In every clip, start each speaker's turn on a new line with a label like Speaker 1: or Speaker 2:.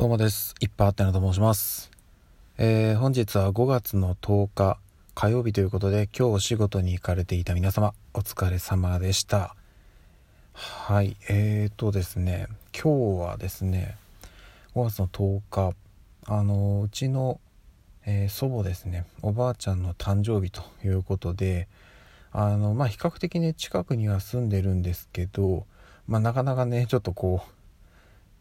Speaker 1: どうもです。いっぱいあってなと申します。えー本日は5月の10日火曜日ということで今日お仕事に行かれていた皆様お疲れ様でした。はい、えーとですね、今日はですね、5月の10日、あのうちの、えー祖母ですね、おばあちゃんの誕生日ということで、あのまあ比較的ね近くには住んでるんですけど、まあなかなかねちょっとこう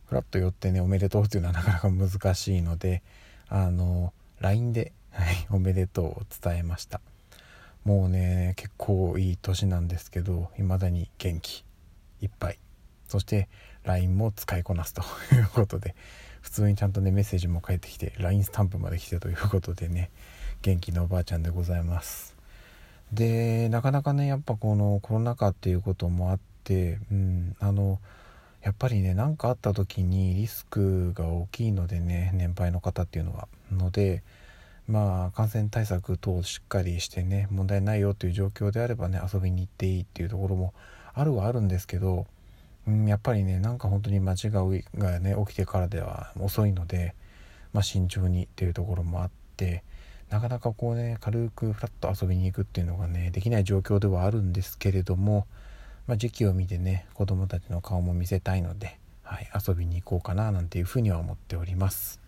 Speaker 1: フラッと寄ってねおめでとうというのはなかなか難しいのであの LINE で、はい、おめでとうを伝えました。もうね結構いい年なんですけど未だに元気いっぱい。そして LINE も使いこなすと いうことで普通にちゃんとねメッセージも返ってきて LINE スタンプまで来てということでね元気なおばあちゃんでございます。でなかなかねやっぱこのコロナ禍っていうこともあってうんあのやっぱりね何かあった時にリスクが大きいのでね年配の方っていうのは。のでまあ感染対策等をしっかりしてね問題ないよという状況であればね遊びに行っていいっていうところもあるはあるんですけど、やっぱりねなんか本当に間違いがね起きてからでは遅いので、まあ、慎重にっていうところもあってなかなかこうね軽くフラッと遊びに行くっていうのがねできない状況ではあるんですけれども、まあ、時期を見てね子供たちの顔も見せたいので、はい、遊びに行こうかななんていうふうには思っております。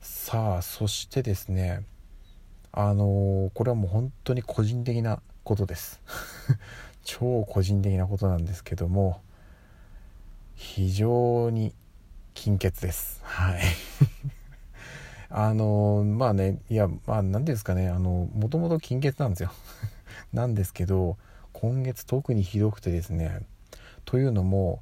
Speaker 1: さあそしてですねあのーこれはもう本当に個人的なことです。超個人的なことなんですけども非常に金欠です。はい。あのまあねいやまあ何ていうんですかねあのもともと金欠なんですよ。なんですけど今月特にひどくてですね。というのも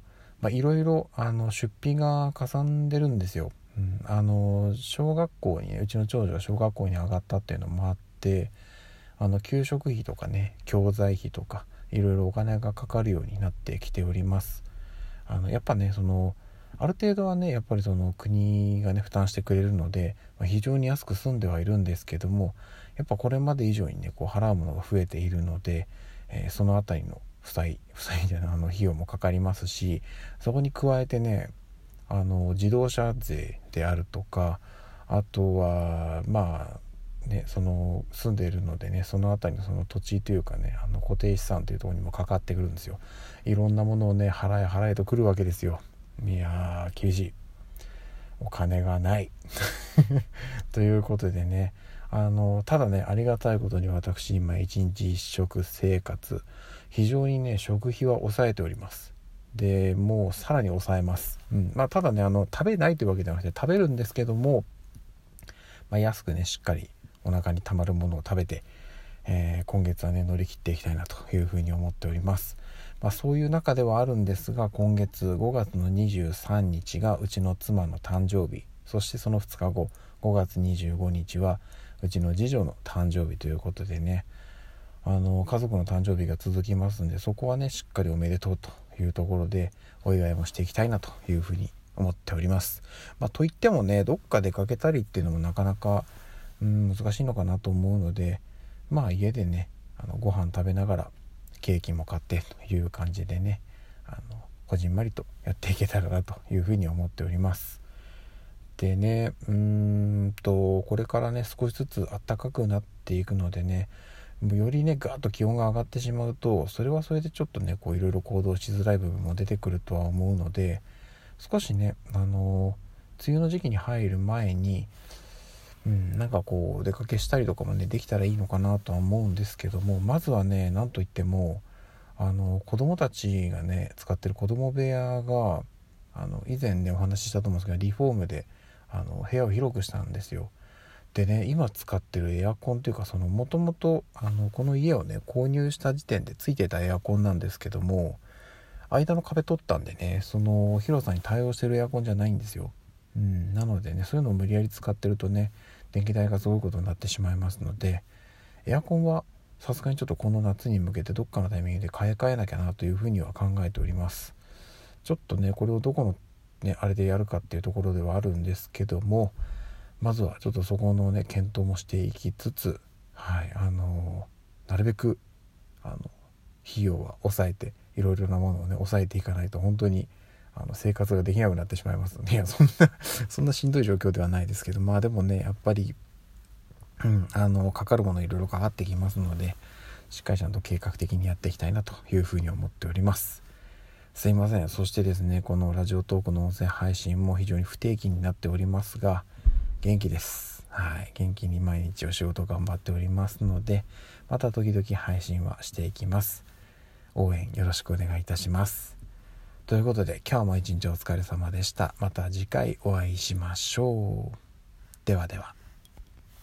Speaker 1: いろいろあの出費がかさんでるんですよ、うん、あの小学校にうちの長女が小学校に上がったっていうのもあってあの給食費とかね教材費とかいろいろお金がかかるようになってきております。あのやっぱねそのある程度はねやっぱりその国がね負担してくれるので、まあ非常に安く済んではいるんですけどもやっぱこれまで以上にねこう払うものが増えているので、えーその辺りの負債 負債じゃないあの費用もかかりますしそこに加えてねあの自動車税であるとかあとはまあねその住んでいるのでねその辺りのその土地というかねあの固定資産というところにもかかってくるんですよ。いろんなものをね払え払えとくるわけですよ。いやー厳しいお金がない。ということでねあのただねありがたいことに私今一日一食生活非常にね食費は抑えております。でもうさらに抑えます、うん。まあ、ただねあの食べないというわけじゃなくて食べるんですけども、まあ、安くねしっかりお腹にたまるものを食べて、えー今月はね乗り切っていきたいなというふうに思っております。まあ、そういう中ではあるんですが今月5月の23日がうちの妻の誕生日。そしてその2日後5月25日はうちの次女の誕生日ということでねあの家族の誕生日が続きますんでそこはねしっかりおめでとうというところでお祝いもしていきたいなというふうに思っております。まあ、といってもねどっか出かけたりっていうのもなかなか、うん、難しいのかなと思うのでまあ家でねあのご飯食べながらケーキも買ってという感じでねあのこじんまりとやっていけたらなというふうに思っております。でねうーんとこれからね少しずつ暖かくなっていくのでねよりねガーッと気温が上がってしまうとそれはそれでちょっとねこういろいろ行動しづらい部分も出てくるとは思うので少しねあの梅雨の時期に入る前にうん、なんかこうお出かけしたりとかもねできたらいいのかなとは思うんですけどもまずはね何といってもあの子供たちがね使ってる子供部屋があの以前ねお話ししたと思うんですけどリフォームであの部屋を広くしたんですよ。でね今使ってるエアコンというかそのもともとこの家をね購入した時点でついてたエアコンなんですけども間の壁取ったんでねその広さに対応してるエアコンじゃないんですよ。うん、なのでねそういうのを無理やり使ってるとね電気代がすごいことになってしまいますのでエアコンはさすがにちょっとこの夏に向けてどっかのタイミングで買い替えなきゃなというふうには考えておりますちょっとねこれをどこのねあれでやるかっていうところではあるんですけどもまずはちょっとそこのね検討もしていきつつはいあのなるべくあの費用は抑えていろいろなものをね抑えていかないと本当にあの生活ができなくなってしまいますのでいやそんな そんなしんどい状況ではないですけどまあでもねやっぱり、うん、あのかかるものいろいろかかってきますのでしっかりちゃんと計画的にやっていきたいなというふうに思っております。すいませんそしてですねこのラジオトークの音声配信も非常に不定期になっておりますが元気ですはい元気に毎日お仕事頑張っておりますのでまた時々配信はしていきます応援よろしくお願いいたしますということで今日も一日お疲れ様でした。また次回お会いしましょう。ではでは。